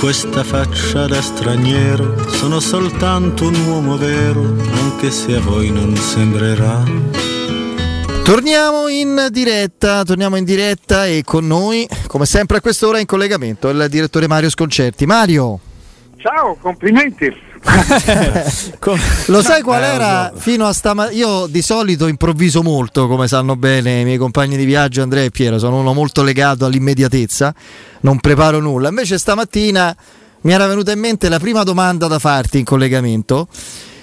questa faccia da straniero, sono soltanto un uomo vero, anche se a voi non sembrerà. Torniamo in diretta, torniamo in diretta e con noi, come sempre a quest'ora in collegamento, il direttore Mario Sconcerti. Mario. Ciao, complimenti. Lo sai qual era fino a stamattina? Io di solito improvviso molto, come sanno bene i miei compagni di viaggio Andrea e Piero, sono uno molto legato all'immediatezza, non preparo nulla. Invece stamattina mi era venuta in mente la prima domanda da farti in collegamento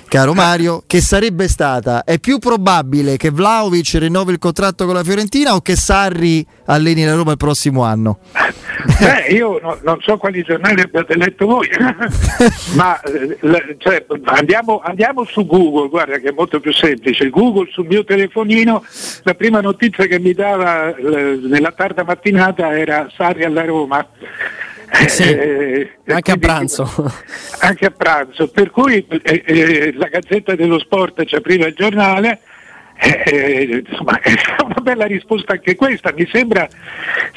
caro Mario, che sarebbe stata: è più probabile che Vlaovic rinnovi il contratto con la Fiorentina o che Sarri alleni la Roma il prossimo anno? Beh, io no, non so quali giornali abbiate letto voi, ma eh, cioè, andiamo, andiamo, su Google, guarda che è molto più semplice. Google sul mio telefonino, la prima notizia che mi dava eh, nella tarda mattinata era Sarri alla Roma. Sì, eh, anche a pranzo. Anche a pranzo, per cui eh, eh, la Gazzetta dello Sport ci apriva il giornale. Eh, insomma, è una bella risposta anche questa, mi sembra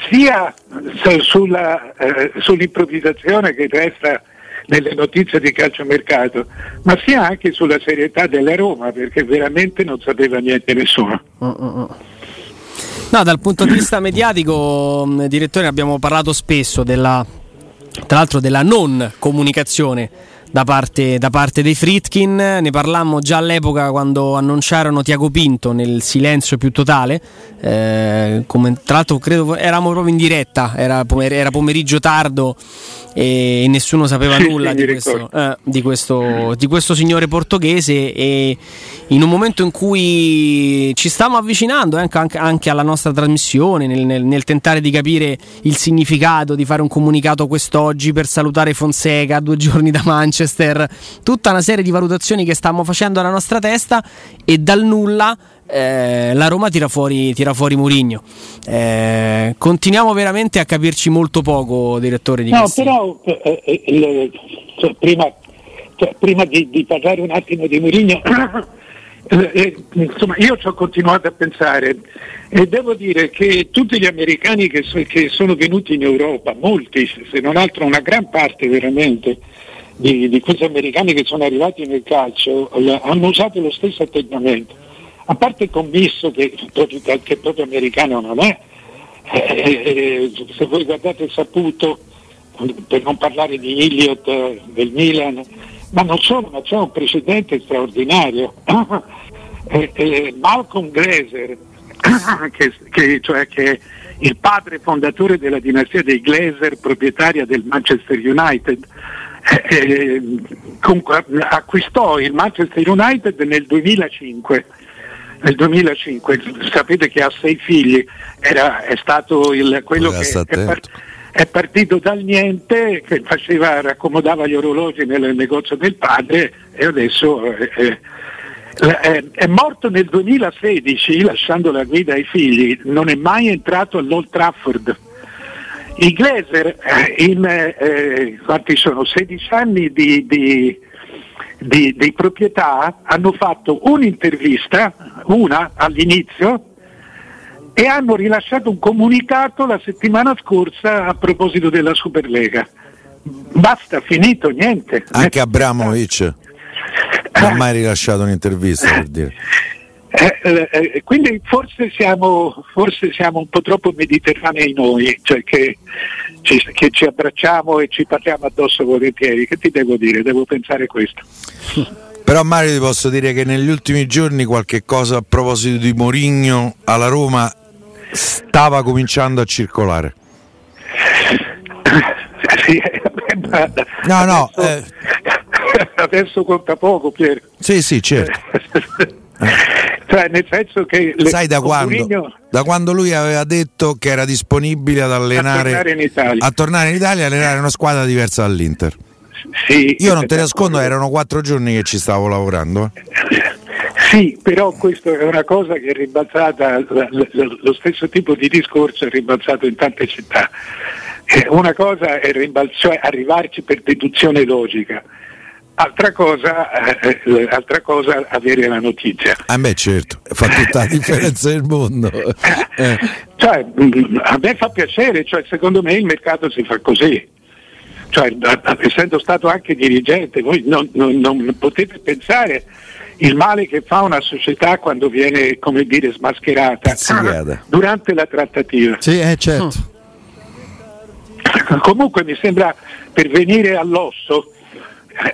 sia sulla, eh, sull'improvvisazione che resta nelle notizie di calciomercato, ma sia anche sulla serietà della Roma, perché veramente non sapeva niente nessuno. Uh-uh. No, dal punto di vista mediatico, direttore, abbiamo parlato spesso della tra l'altro della non comunicazione da parte, da parte, dei Fritkin. Ne parlammo già all'epoca quando annunciarono Tiago Pinto nel silenzio più totale. Eh, come, tra l'altro, credo eravamo proprio in diretta, era, era pomeriggio tardo e nessuno sapeva nulla di, questo, eh, di, questo, di, questo, signore portoghese e in un momento in cui ci stiamo avvicinando anche, anche, anche alla nostra trasmissione nel, nel, nel, tentare di capire il significato di fare un comunicato quest'oggi per salutare Fonseca due giorni da Manchester tutta una serie di valutazioni che stiamo facendo alla nostra testa e dal nulla eh, la Roma tira fuori, tira fuori Murigno. Eh, continuiamo veramente a capirci molto poco, direttore di No, questi. però eh, eh, il, cioè, prima, cioè, prima di, di, parlare un attimo di Murigno, eh, eh, insomma, io ci ho continuato a pensare e devo dire che tutti gli americani che, so, che sono venuti in Europa, molti, se non altro una gran parte veramente, di, di questi americani che sono arrivati nel calcio, hanno usato lo stesso atteggiamento a parte il commisso che, che proprio americano non è, eh, eh, se voi guardate saputo, per non parlare di eh, del Milan, ma non solo, ma c'è un precedente straordinario. eh, eh, Malcolm Glaser, che, che, cioè che il padre fondatore della dinastia dei Glaser, proprietaria del Manchester United, eh, eh acquistò il Manchester United nel 2005 nel 2005, sapete che ha sei figli, Era, è stato il, quello che è, part, è, partito dal niente, che faceva, raccomodava gli orologi nel negozio del padre e adesso eh, eh è, è, morto nel 2016 lasciando la guida ai figli, non è mai entrato all'Old Trafford. I Glaser eh, in eh, quanti sono? 16 anni di, di di, di proprietà hanno fatto un'intervista, una all'inizio, e hanno rilasciato un comunicato la settimana scorsa a proposito della Superlega. Basta, finito, niente. Anche Abramovic non ha mai rilasciato un'intervista per dire. Eh, eh, eh, quindi forse siamo, forse siamo, un po' troppo mediterranei noi, cioè che ci, che ci, abbracciamo e ci parliamo addosso volentieri. Che ti devo dire? Devo pensare questo. Però Mario ti posso dire che negli ultimi giorni qualche cosa a proposito di Morigno alla Roma stava cominciando a circolare. Sì, no, no. Adesso, eh... adesso conta poco, Pier. Sì, sì, certo. Cioè, nel senso che sai da quando, Murigno... da quando, lui aveva detto che era disponibile ad allenare a tornare in Italia, a tornare in Italia e allenare una squadra diversa dall'Inter. Sì, Io non te nascondo, erano quattro giorni che ci stavo lavorando. Eh. Sì, però questa è una cosa che è rimbalzata, lo stesso tipo di discorso è rimbalzato in tante città. Eh, una cosa è cioè arrivarci per deduzione logica, Altra cosa, eh, eh, altra cosa, avere la notizia. A me certo, fa tutta la differenza del mondo. Eh. Cioè, mm, a me fa piacere, cioè, secondo me il mercato si fa così. cioè, essendo stato anche dirigente, voi non, non, non, potete pensare il male che fa una società quando viene, come dire, smascherata Pizzicata. durante la trattativa. Sì, eh, certo. Comunque mi sembra per venire all'osso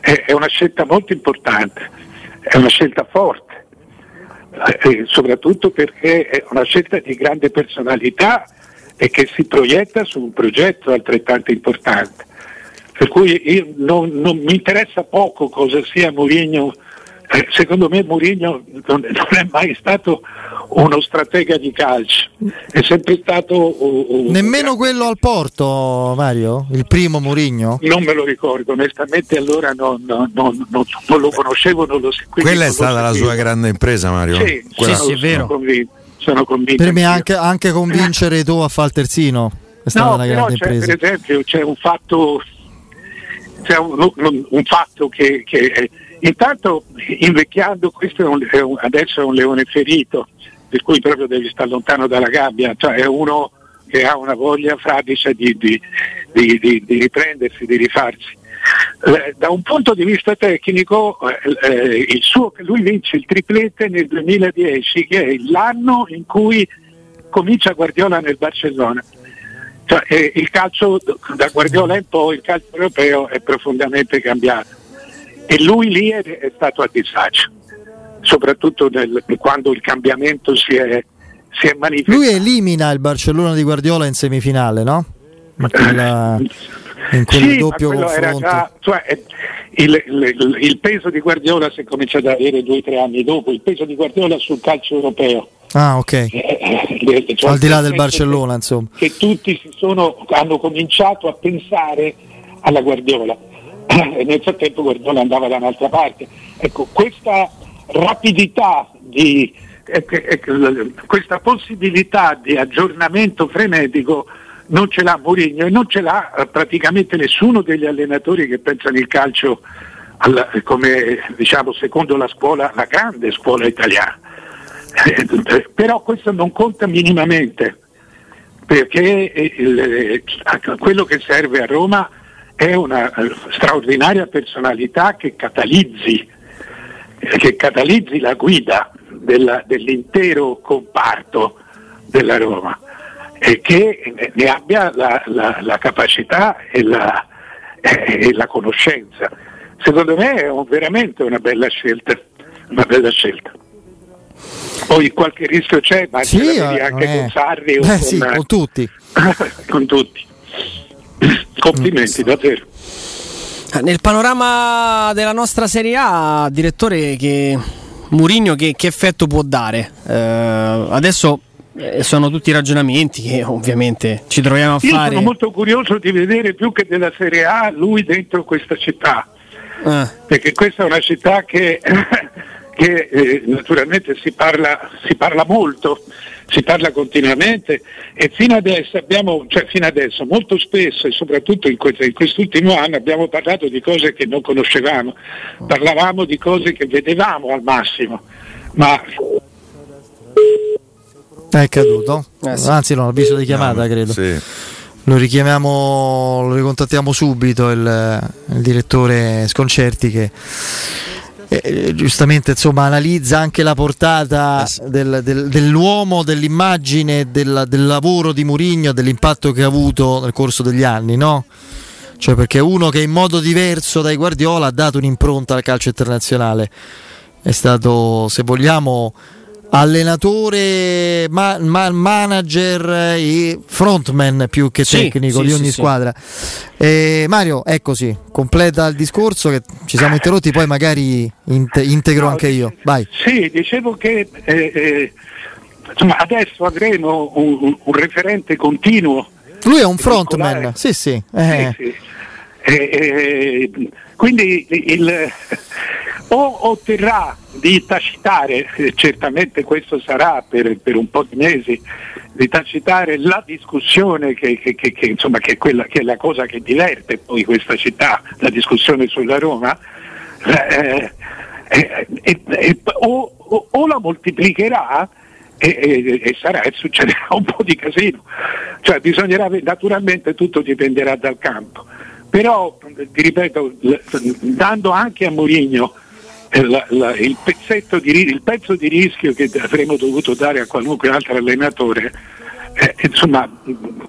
è, una scelta molto importante, è una scelta forte, eh, soprattutto perché è una scelta di grande personalità e che si proietta su un progetto altrettanto importante. Per cui non, non, mi interessa poco cosa sia Mourinho, eh, secondo me Mourinho non, non, è mai stato uno stratega di calcio, è sempre stato... Un, Nemmeno quello al Porto, Mario? Il primo Mourinho? Non me lo ricordo, onestamente allora non, non lo conoscevo, non lo seguivo. Quella è stata la sua grande impresa, Mario? Sì, Quella... sì, sì è vero. Convinto, sono convinto. Per me anche, anche convincere tu a fare il terzino è stata no, una grande impresa. Per esempio c'è un fatto c'è un, un, un fatto che, che, intanto invecchiando questo è un, adesso è un leone ferito per cui proprio devi stare lontano dalla gabbia cioè è uno che ha una voglia fradicia di, di, di, di riprendersi, di rifarsi. Eh, da un punto di vista tecnico eh, eh suo, lui vince il triplete nel 2010 che è l'anno in cui comincia Guardiola nel Barcellona. Cioè, eh, il calcio da Guardiola in poi, il calcio europeo è profondamente cambiato. E lui lì è, è stato a disagio, soprattutto nel, quando il cambiamento si è, si è, manifestato. Lui elimina il Barcellona di Guardiola in semifinale, no? In, quella, in quel sì, doppio confronto. Già, cioè, il, il, il, peso di Guardiola si comincia ad avere due o tre anni dopo, il peso di Guardiola sul calcio europeo Ah, ok. Eh, eh, cioè Al di là del Barcellona, che, insomma. Che tutti sono, hanno cominciato a pensare alla Guardiola e nel frattempo Guardiola andava da un'altra parte. Ecco, questa rapidità di questa possibilità di aggiornamento frenetico non ce l'ha Mourinho e non ce l'ha eh, praticamente nessuno degli allenatori che pensano il calcio alla, come diciamo secondo la scuola, la grande scuola italiana. Eh, però questo non conta minimamente, perché il, quello che serve a Roma è una straordinaria personalità che catalizzi, che catalizzi la guida della, dell'intero comparto della Roma e che ne abbia la, la, la capacità e la, e la, conoscenza. Secondo me è un, veramente una bella scelta. Una bella scelta. Poi qualche rischio c'è, ma sì, ce anche eh. con Sarri o eh, con, sì, con tutti. con tutti. Complimenti, mm. davvero. Nel panorama della nostra Serie A, direttore, che Murigno che, che, effetto può dare? Eh, adesso eh, sono tutti ragionamenti che ovviamente ci troviamo a Io fare. Sono molto curioso di vedere più che della Serie A lui dentro questa città. Eh. Perché questa è una città che che eh, naturalmente si parla, si parla, molto, si parla continuamente e fino adesso abbiamo, cioè fino adesso, molto spesso e soprattutto in, questo, in quest'ultimo anno abbiamo parlato di cose che non conoscevamo, parlavamo di cose che vedevamo al massimo, ma è caduto, eh sì. anzi no, avviso di chiamata no, credo. Sì. Lo richiamiamo, lo ricontattiamo subito il, il direttore Sconcerti che eh, giustamente insomma, analizza anche la portata eh del, del, dell'uomo, dell'immagine, del, del lavoro di Murigno, dell'impatto che ha avuto nel corso degli anni, no? Cioè perché uno che in modo diverso dai Guardiola ha dato un'impronta al calcio internazionale. È stato, se vogliamo, allenatore, ma, ma, manager e frontman più che sì, tecnico sì, di ogni sì, squadra. Eh, Mario, è così, completa il discorso che ci siamo interrotti, poi magari int- integro no, anche io. Vai. Sì, dicevo che eh, eh, insomma, adesso avremo un, un, referente continuo. Lui è un frontman, sì sì. Eh. Eh, quindi il, o otterrà di tacitare, eh, certamente questo sarà per, per, un po' di mesi, di tacitare la discussione che, che, che, che insomma, è, quella, che è la cosa che diverte poi questa città, la discussione sulla Roma, eh, eh, o, o, o, la moltiplicherà e, e, sarà, e succederà un po' di casino, cioè bisognerà, naturalmente tutto dipenderà dal campo però ti ripeto, dando anche a Mourinho eh, la, la, il, di, il, pezzo di rischio che avremmo dovuto dare a qualunque altro allenatore, eh, insomma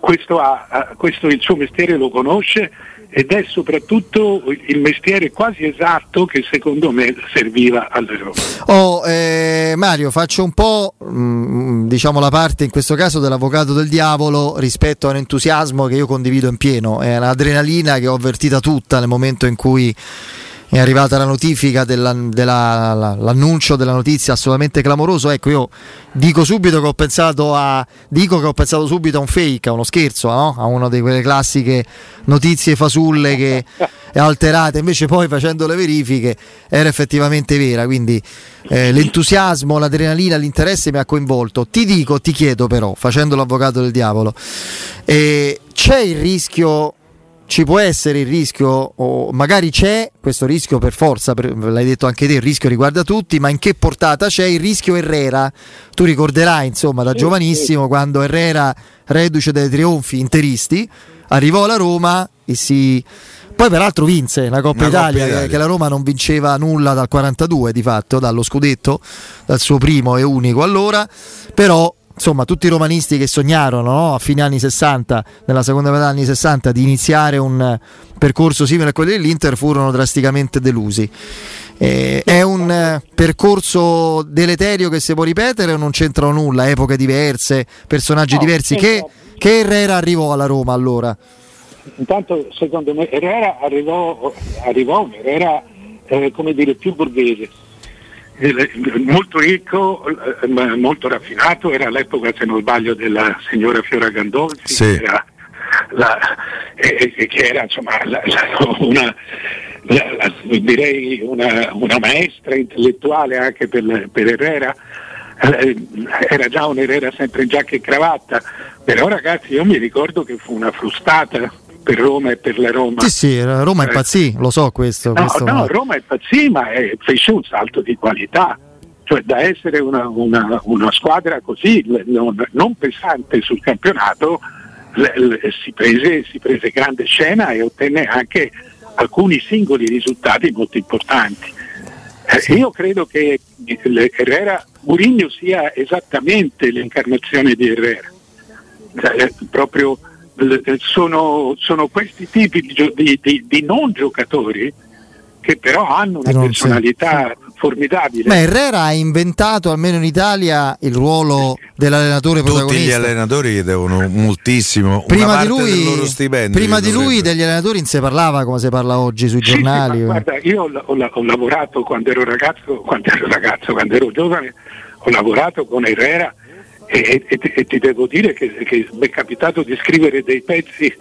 questo, ha, questo il suo mestiere lo conosce ed è soprattutto il mestiere quasi esatto che secondo me serviva all'Europa. Oh, eh, Mario, faccio un po' mh, mm, diciamo la parte in questo caso dell'avvocato del diavolo rispetto a un entusiasmo che io condivido in pieno, è un'adrenalina che ho avvertita tutta nel momento in cui è arrivata la notifica della, della, la, l'annuncio della notizia assolutamente clamoroso. Ecco, io dico subito che ho pensato a dico che ho pensato subito a un fake, a uno scherzo, no? a una di quelle classiche notizie fasulle che è alterate, invece poi facendo le verifiche era effettivamente vera, quindi eh, l'entusiasmo, l'adrenalina, l'interesse mi ha coinvolto. Ti dico, ti chiedo però, facendo l'avvocato del diavolo, eh, c'è il rischio ci può essere il rischio, o magari c'è questo rischio per forza, per, l'hai detto anche te, il rischio riguarda tutti, ma in che portata c'è il rischio Herrera? Tu ricorderai insomma da giovanissimo quando Herrera, reduce dai trionfi interisti, arrivò alla Roma e si... Poi peraltro vinse la Coppa, Italia, Coppa Italia, che la Roma non vinceva nulla dal 42 di fatto, dallo scudetto, dal suo primo e unico allora, però insomma tutti i romanisti che sognarono no? a fine anni 60, nella seconda metà degli anni 60, di iniziare un percorso simile a quello dell'Inter furono drasticamente delusi. Eh, è un eh, percorso deleterio che si può ripetere o non c'entrano nulla? Epoche diverse, personaggi no, diversi. Che, che Herrera arrivò alla Roma allora? Intanto secondo me Herrera arrivò, arrivò Herrera eh, come dire più borghese molto ricco, eh, molto raffinato, era l'epoca se non sbaglio della signora Fiora Gandolfi, sì. che era, la, eh, che era insomma, la, la, una, direi una, una, maestra intellettuale anche per, per Herrera, eh, era già un Herrera sempre in giacca e cravatta, però ragazzi io mi ricordo che fu una frustata per Roma e per la Roma. Sì, sì, Roma è impazzì, lo so questo. No, questo no Roma è impazzì, ma è, fece un salto di qualità. Cioè da essere una, una, una squadra così non, non, pesante sul campionato, le, le, si, prese, si prese grande scena e ottenne anche alcuni singoli risultati molto importanti. Eh. Io credo che Herrera Murigno sia esattamente l'incarnazione di Herrera, cioè, proprio sono, sono questi tipi di, di, di, di, non giocatori che però hanno una personalità sì. formidabile. Ma Herrera ha inventato, almeno in Italia, il ruolo dell'allenatore Tutti protagonista. Tutti gli allenatori devono moltissimo. Prima di lui, prima di lui degli allenatori non si parlava come si parla oggi sui sì, giornali. Sì, guarda, io ho, ho, ho, lavorato quando ero ragazzo, quando ero ragazzo, quando ero giovane, ho lavorato con Herrera e, e, e, ti devo dire che, che mi è capitato di scrivere dei pezzi,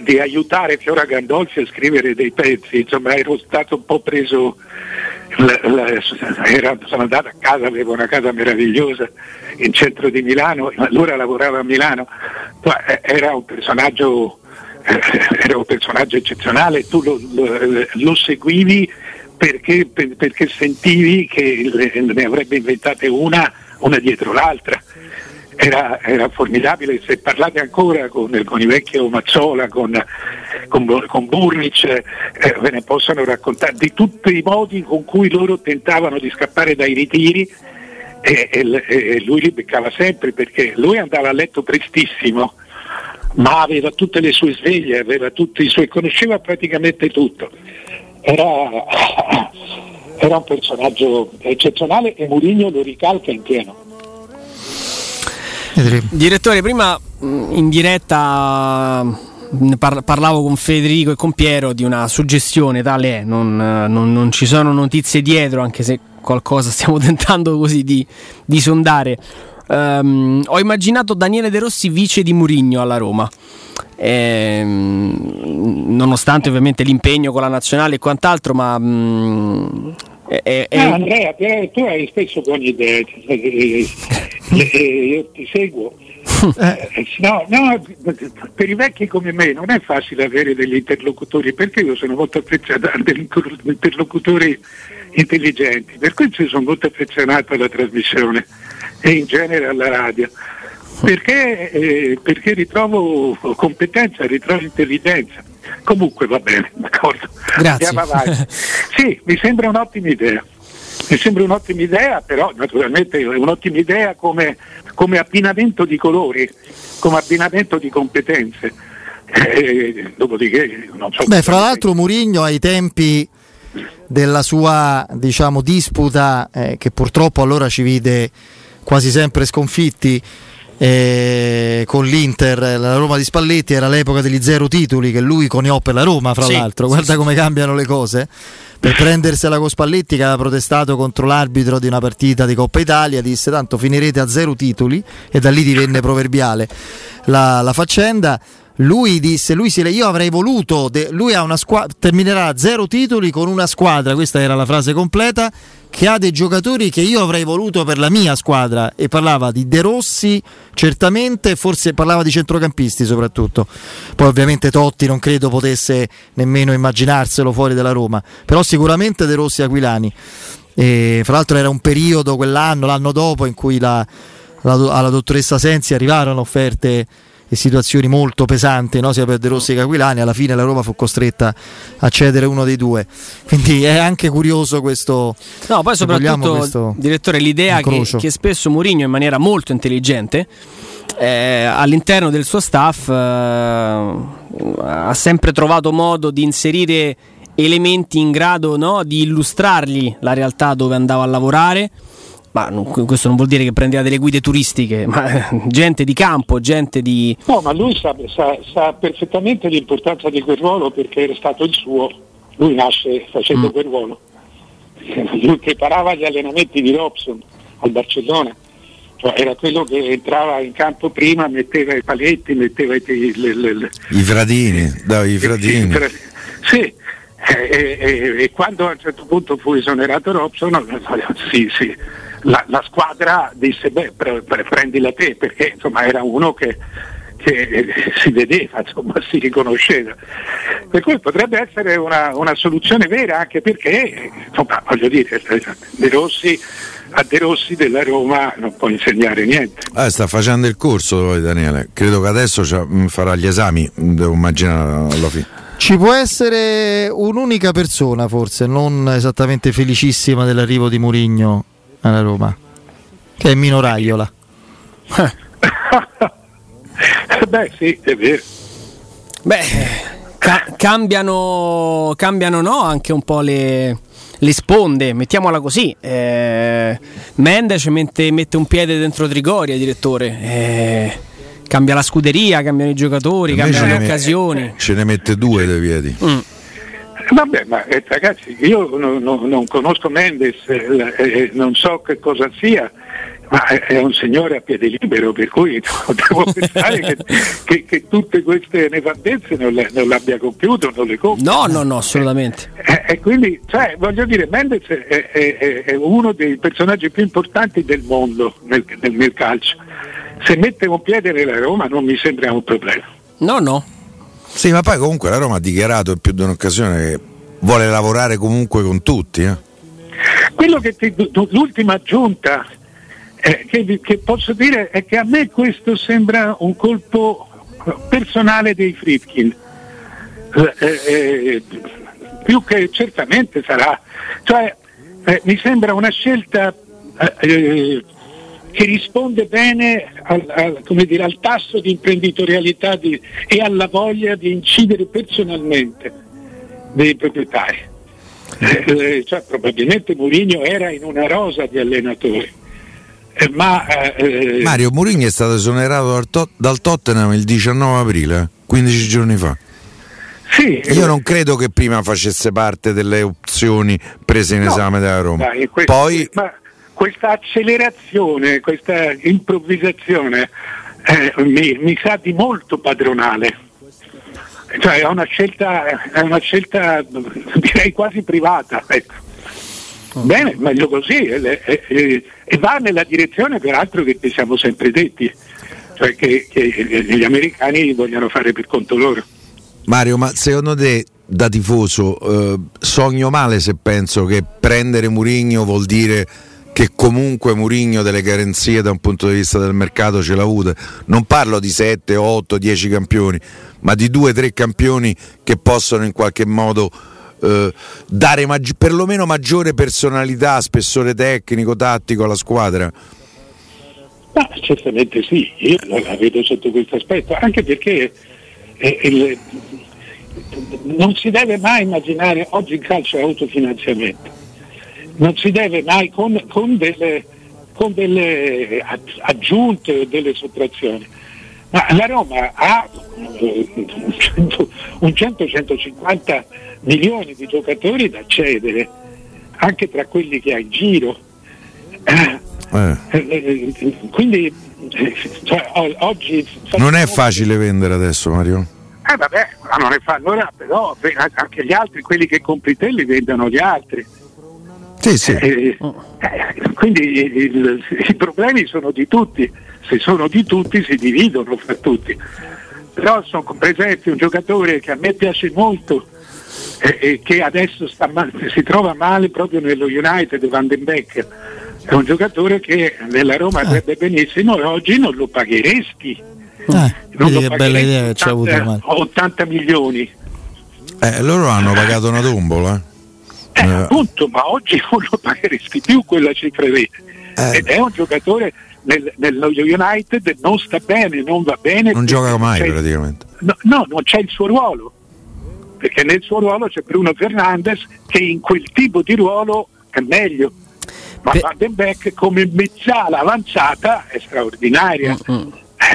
di aiutare Fiora Gandolfi a scrivere dei pezzi, insomma ero stato un po' preso, la, la, era, sono andato a casa, avevo una casa meravigliosa in centro di Milano, allora lavoravo a Milano, eh, era un personaggio, eh, era un personaggio eccezionale, tu lo, lo, lo seguivi perché, perché, sentivi che ne avrebbe inventate una una dietro l'altra. Era, era, formidabile, se parlate ancora con, con i vecchi Mazzola, con, con, con Burnic, eh, ve ne possono raccontare di tutti i modi con cui loro tentavano di scappare dai ritiri e, e, e lui li beccava sempre perché lui andava a letto prestissimo, ma aveva tutte le sue sveglie, aveva tutti i suoi, conosceva praticamente tutto. Era, era un personaggio eccezionale e Mourinho lo ricalca in pieno. Direttore, prima in diretta parlavo con Federico e con Piero di una suggestione tale è, non, non, non ci sono notizie dietro, anche se qualcosa stiamo tentando così di, di sondare. Um, ho immaginato Daniele De Rossi vice di Murigno alla Roma. Ehm, nonostante ovviamente l'impegno con la nazionale e quant'altro, ma mh, è, è... No, Andrea, tu hai spesso buone idee, io ti seguo. Eh, no, no, per i vecchi come me non è facile avere degli interlocutori perché io sono molto affezionato a degli interlocutori intelligenti, per questo sono molto affezionato alla trasmissione e in genere alla radio. Perché, eh, perché ritrovo competenza, ritrovo intelligenza Comunque va bene, d'accordo. Grazie. Andiamo avanti. sì, mi sembra un'ottima idea. Mi sembra un'ottima idea, però naturalmente è un'ottima idea come, come abbinamento di colori, come abbinamento di competenze. Eh, dopodiché non so. Beh, fra l'altro Murigno ai tempi della sua diciamo, disputa, eh, che purtroppo allora ci vide quasi sempre sconfitti eh, con l'Inter, la Roma di Spalletti era l'epoca degli zero titoli che lui coniò per la Roma, fra Sì, l'altro. sì, Guarda sì. come cambiano le cose. Per prendersela con Spalletti che aveva protestato contro l'arbitro di una partita di Coppa Italia, disse tanto finirete a zero titoli e da lì divenne proverbiale la, la faccenda. Lui disse: lui si, Io avrei voluto. de- lui ha una squadra. Terminerà zero titoli con una squadra. Questa era la frase completa. Che ha dei giocatori che io avrei voluto per la mia squadra. E parlava di De Rossi, certamente. Forse parlava di centrocampisti soprattutto. Poi, ovviamente, Totti non credo potesse nemmeno immaginarselo fuori dalla Roma. Però, sicuramente De Rossi e Aquilani. E, fra l'altro, era un periodo quell'anno, l'anno dopo, in cui la, la alla dottoressa Sensi arrivarono offerte e situazioni molto pesanti no? sia per De Rossi che Aquilani alla fine la Roma fu costretta a cedere uno dei due quindi è anche curioso questo No, poi soprattutto, direttore, l'idea che, che spesso Mourinho in maniera molto intelligente eh, all'interno del suo staff eh, ha sempre trovato modo di inserire elementi in grado no, di illustrargli la realtà dove andava a lavorare. Ma non- questo non vuol dire che prendeva delle guide turistiche, ma gente di campo, gente di... No, ma lui sa, sa- sa perfettamente l'importanza di quel ruolo perché era stato il suo. Lui nasce facendo quel ruolo. Lui preparava gli allenamenti di Robson al Barcellona. Cioè, era quello che entrava in campo prima, metteva i paletti, metteva i, le- le- le- I fratini, dai, i fratini. Sì, e, e- e- e quando a un certo punto fu esonerato Robson, sì, sì, la, la squadra disse beh pre- pre- prendila te perché insomma era uno che, che, eh, si vedeva, insomma, si riconosceva. Per cui potrebbe essere una, una soluzione vera anche perché, insomma, voglio dire, De Rossi, a De Rossi della Roma non può insegnare niente. Ah, sta facendo il corso Daniele. Credo che adesso mm, farà gli esami, devo immaginare alla fine. ci può essere un'unica persona forse non esattamente felicissima dell'arrivo di Murigno alla Roma che è Mino Raiola Beh sì, è vero. Beh, ca- cambiano, cambiano no, anche un po' le, le sponde, mettiamola così. Eh, Mendes mette, mette un piede dentro Trigoria, direttore. Eh, cambia la scuderia, cambiano i giocatori, cambiano le occasioni. Ce ne mette due dei piedi. Mm. Vabbè, ma eh, ragazzi, io non, non- non conosco Mendes, eh, eh, non so che cosa sia, ma è, un signore a piede libero, per cui devo pensare che, che- che tutte queste nefandezze non, le- non l'abbia compiuto, non le compie. No, no, no, assolutamente. E, e quindi, cioè, voglio dire, Mendes è, è- è- è uno dei personaggi più importanti del mondo nel, nel- nel calcio. Se mette un piede nella Roma non mi sembra un problema. No, no. Sì, ma poi comunque la Roma ha dichiarato in più di un'occasione che vuole lavorare comunque con tutti. eh. Ti- l'ultima aggiunta eh, che, che posso dire è che a me questo sembra un colpo personale dei Fritkin. Eh, eh, eh, più che certamente sarà. Cioè, eh, mi sembra una scelta eh, eh, che risponde bene al, al- come dire, al tasso di imprenditorialità di- e alla voglia di incidere personalmente dei proprietari. Eh, eh, cioè, probabilmente Mourinho era in una rosa di allenatori, Eh, ma eh, eh, Mario Mourinho è stato esonerato dal, Tot- dal Tottenham il 19 aprile, eh, 15 giorni fa. sì, Io non credo che prima facesse parte delle opzioni prese in No, esame dalla Roma. dai, questo- Poi ma questa accelerazione, questa improvvisazione eh, mi, mi sa di molto padronale. Cioè è una scelta, è una scelta direi quasi privata. ecco. Bene, meglio così e, e- e- e va nella direzione peraltro che ti siamo sempre detti, cioè che, che gli americani vogliono fare per conto loro. Mario, ma secondo te da tifoso eh, sogno male se penso che prendere Murigno vuol dire che comunque Murigno delle garanzie da un punto di vista del mercato ce l'ha avute. Non parlo di 7, 8, 10 campioni, ma di 2-3 campioni che possono in qualche modo eh, dare maggi- perlomeno maggiore personalità, spessore tecnico, tattico alla squadra. Ma certamente sì, io la vedo sotto questo aspetto, anche perché eh, il, non si deve mai immaginare, oggi il calcio è autofinanziamento, non si deve mai con, con delle, con delle aggiunte o delle sottrazioni. Ma la Roma ha eh, un 100-150 milioni di giocatori da cedere, anche tra quelli che ha in giro. Eh. Eh, quindi cioè, oggi non è facile vendere adesso Mario eh vabbè ma non è fa- allora però anche gli altri quelli che compri te li vendono gli altri sì, sì. Eh, eh, quindi il, i problemi sono di tutti se sono di tutti si dividono fra tutti però sono presenti un giocatore che a me piace molto e, e che adesso mal, si trova male proprio nello United Van den Beek è un giocatore che nella Roma andrebbe benissimo e oggi non lo pagheresti. Eh, non lo che bella idea che c'ha avuto 80 milioni. Eh, loro hanno pagato una tombola. Eh, eh. appunto, ma oggi non lo pagheresti più quella cifra lì. Eh. Ed è un giocatore nel, nello United non sta bene, non va bene. Non gioca mai praticamente. No, no, non c'è il suo ruolo. Perché nel suo ruolo c'è Bruno Fernandes che in quel tipo di ruolo è meglio ma Pe- Van den Beek come mezzala avanzata è straordinaria. Mm-hmm.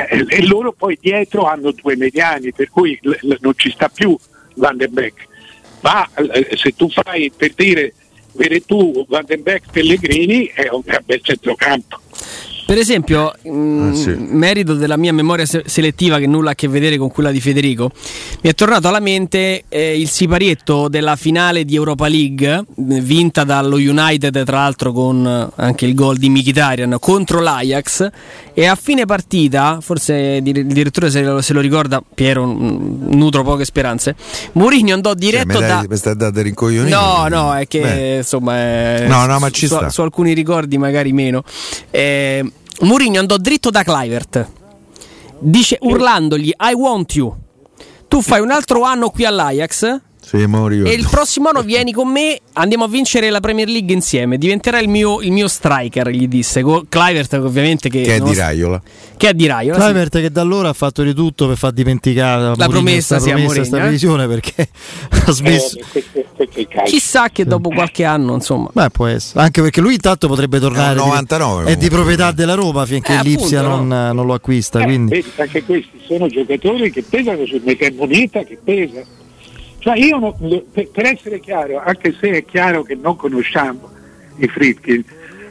Eh, e loro poi dietro hanno due mediani, per cui l- l- non ci sta più Van den Beek. Ma eh, se tu fai per dire Veretù, Van den Beek, Pellegrini è un bel centrocampo. Per esempio, mh, mm, ah, sì. merito della mia memoria selettiva che nulla ha a che vedere con quella di Federico, mi è tornato alla mente eh, il siparietto della finale di Europa League, vinta dallo United, tra l'altro con eh, anche il gol di Mkhitaryan contro l'Ajax e a fine partita, forse il direttore se lo, se lo ricorda, Piero, nutro poche speranze, Mourinho andò diretto cioè, da... Questa data rincoglionita? No, no, è che Beh. insomma... È, no, no, ma ci su, sta. Su alcuni ricordi magari meno. Eh, Mourinho andò dritto da Clivert, dice urlandogli I want you. Tu fai un altro anno qui all'Ajax sì, e il prossimo anno vieni con me, andiamo a vincere la Premier League insieme. Diventerà il mio, il mio striker, gli disse. Clivert, ovviamente, che, che è di Raiola. Che è di Raiola. Clivert, sì. che da allora ha fatto di tutto per far dimenticare la Mourinho, promessa, sia promessa sta eh? perché ha smesso. Eh, Chissà che dopo qualche anno, insomma. Beh, può essere. Anche perché lui, intanto, potrebbe tornare. È, 99, di, è di proprietà della Roma finché eh, l'Ipsia appunto, non, no. non, lo acquista. Eh, quindi. Vedi, anche questi sono giocatori che pesano sul moneta che pesa cioè io non, per essere chiaro, anche se è chiaro che non conosciamo i Fritkin,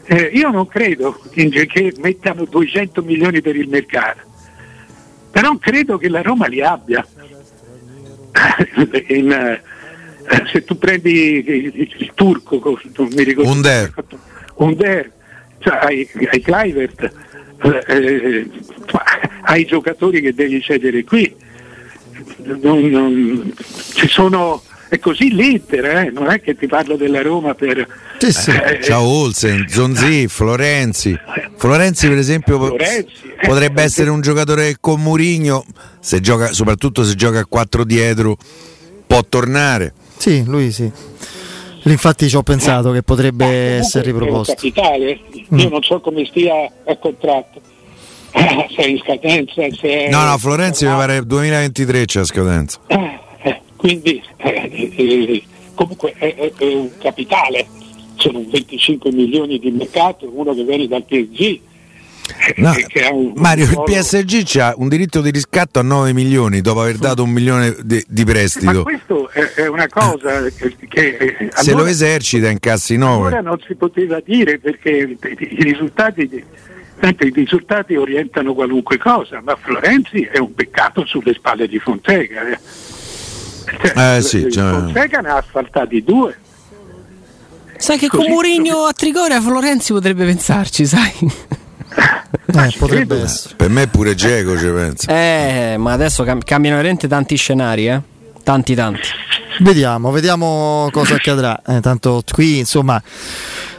eh, io non credo che mettano 200 milioni per il mercato, però credo che la Roma li abbia. In, eh, se tu prendi il, il, il turco, non mi ricordo. Under. Under, cioè hai, hai Clivert, eh, eh, hai giocatori che devi cedere qui non, non, ci sono è così l'Inter, eh? non è che ti parlo della Roma per... Sì, sì. Eh, Ciao Olsen, Zonzi, Florenzi. Florenzi per esempio Florenzi, eh, potrebbe eh, essere un giocatore con Murigno, se gioca, soprattutto se gioca a 4 dietro, può tornare. Sì, lui sì. Infatti ci ho pensato che potrebbe essere riproposto. È capitale, io mm. non so come stia a contratto se è in scadenza. Se no, no, Florenzi mi pare 2023 c'è scadenza. Eh, eh, quindi eh, eh, comunque è, è, un capitale, sono 25 milioni di mercato, uno che viene dal PSG. No, un, Mario, un il PSG ha un diritto di riscatto a 9 milioni dopo aver dato un milione di, di prestito. Ma questo è, una cosa che, che se allora, lo esercita incassi 9. Allora non si poteva dire perché i risultati Senti, i risultati orientano qualunque cosa, ma Florenzi è un peccato sulle spalle di Fonseca. Eh. Cioè, eh, sì, cioè... Fonseca ne ha asfaltati due. Sai che Così, con Murigno a Trigoria Florenzi potrebbe pensarci, sai? Eh, potrebbe essere. Per me pure Geco ci pensa. Eh, ma adesso cam- cambiano veramente tanti scenari, eh? Tanti, tanti. Vediamo, vediamo cosa accadrà. Eh, tanto qui, insomma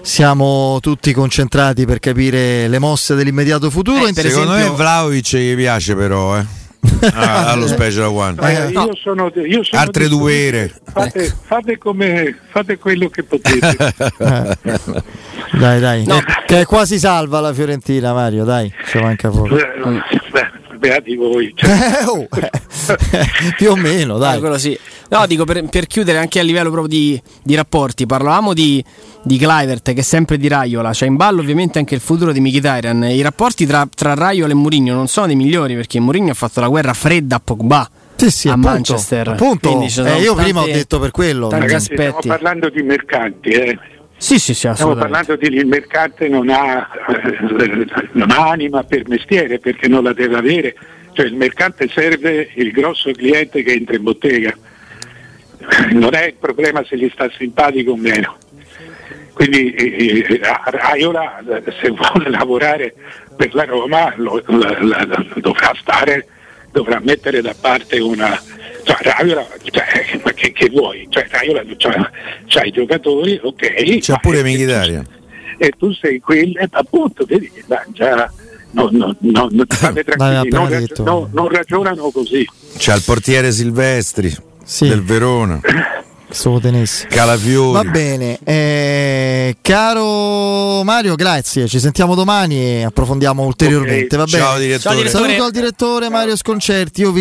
siamo tutti concentrati per capire le mosse dell'immediato futuro. Eh, per Secondo esempio- me Vlaovic gli piace però, eh. Ah, allo special one. Eh, io sono, io sono Altre due ere. Fate, fate come, fate quello che potete. Dai, dai, No. che, quasi salva la Fiorentina, Mario. Dai, ci manca poco. Eh, beh, beati voi. Cioè, Eh, oh, eh, più o meno, Ah, dai. quello sì. No, dico per, per chiudere anche a livello proprio di, di rapporti, parlavamo di, di Clivert che è sempre di Raiola, c'è in ballo ovviamente anche il futuro di Mkhitaryan. I rapporti tra, tra Raiola e Mourinho non sono dei migliori perché Mourinho ha fatto la guerra fredda a Pogba. Sì, sì, a appunto, Manchester. appunto. Quindi ci sono Eh, io tante- prima ho detto per quello. tanti ragazzi, stiamo parlando di mercanti. Eh. Sì, sì, sì, Stiamo parlando di il mercante non ha, eh, non ha anima per mestiere perché non la deve avere. Cioè il mercante serve il grosso cliente che entra in bottega. Non è il problema se gli sta simpatico o meno. Quindi eh, eh, Raiola se vuole lavorare per la Roma lo- la- la- dovrà stare, dovrà mettere da parte una. Cioè, Raiola, cioè, ma che, che vuoi? Cioè, Raiola c'ha, c'ha i giocatori, ok. C'ha pure Mkhitaryan. E tu sei quello, eh, appunto, vedi, già. No, no, no, non, non ragionano così. C'ha il portiere Silvestri Sì. del Verona, Se lo tenessi. Calafiori. Va bene, eh, caro Mario, grazie. Ci sentiamo domani e approfondiamo ulteriormente. Va bene. Ciao direttore. Ciao, direttore. Saluto al direttore Mario Sconcerti. Io vi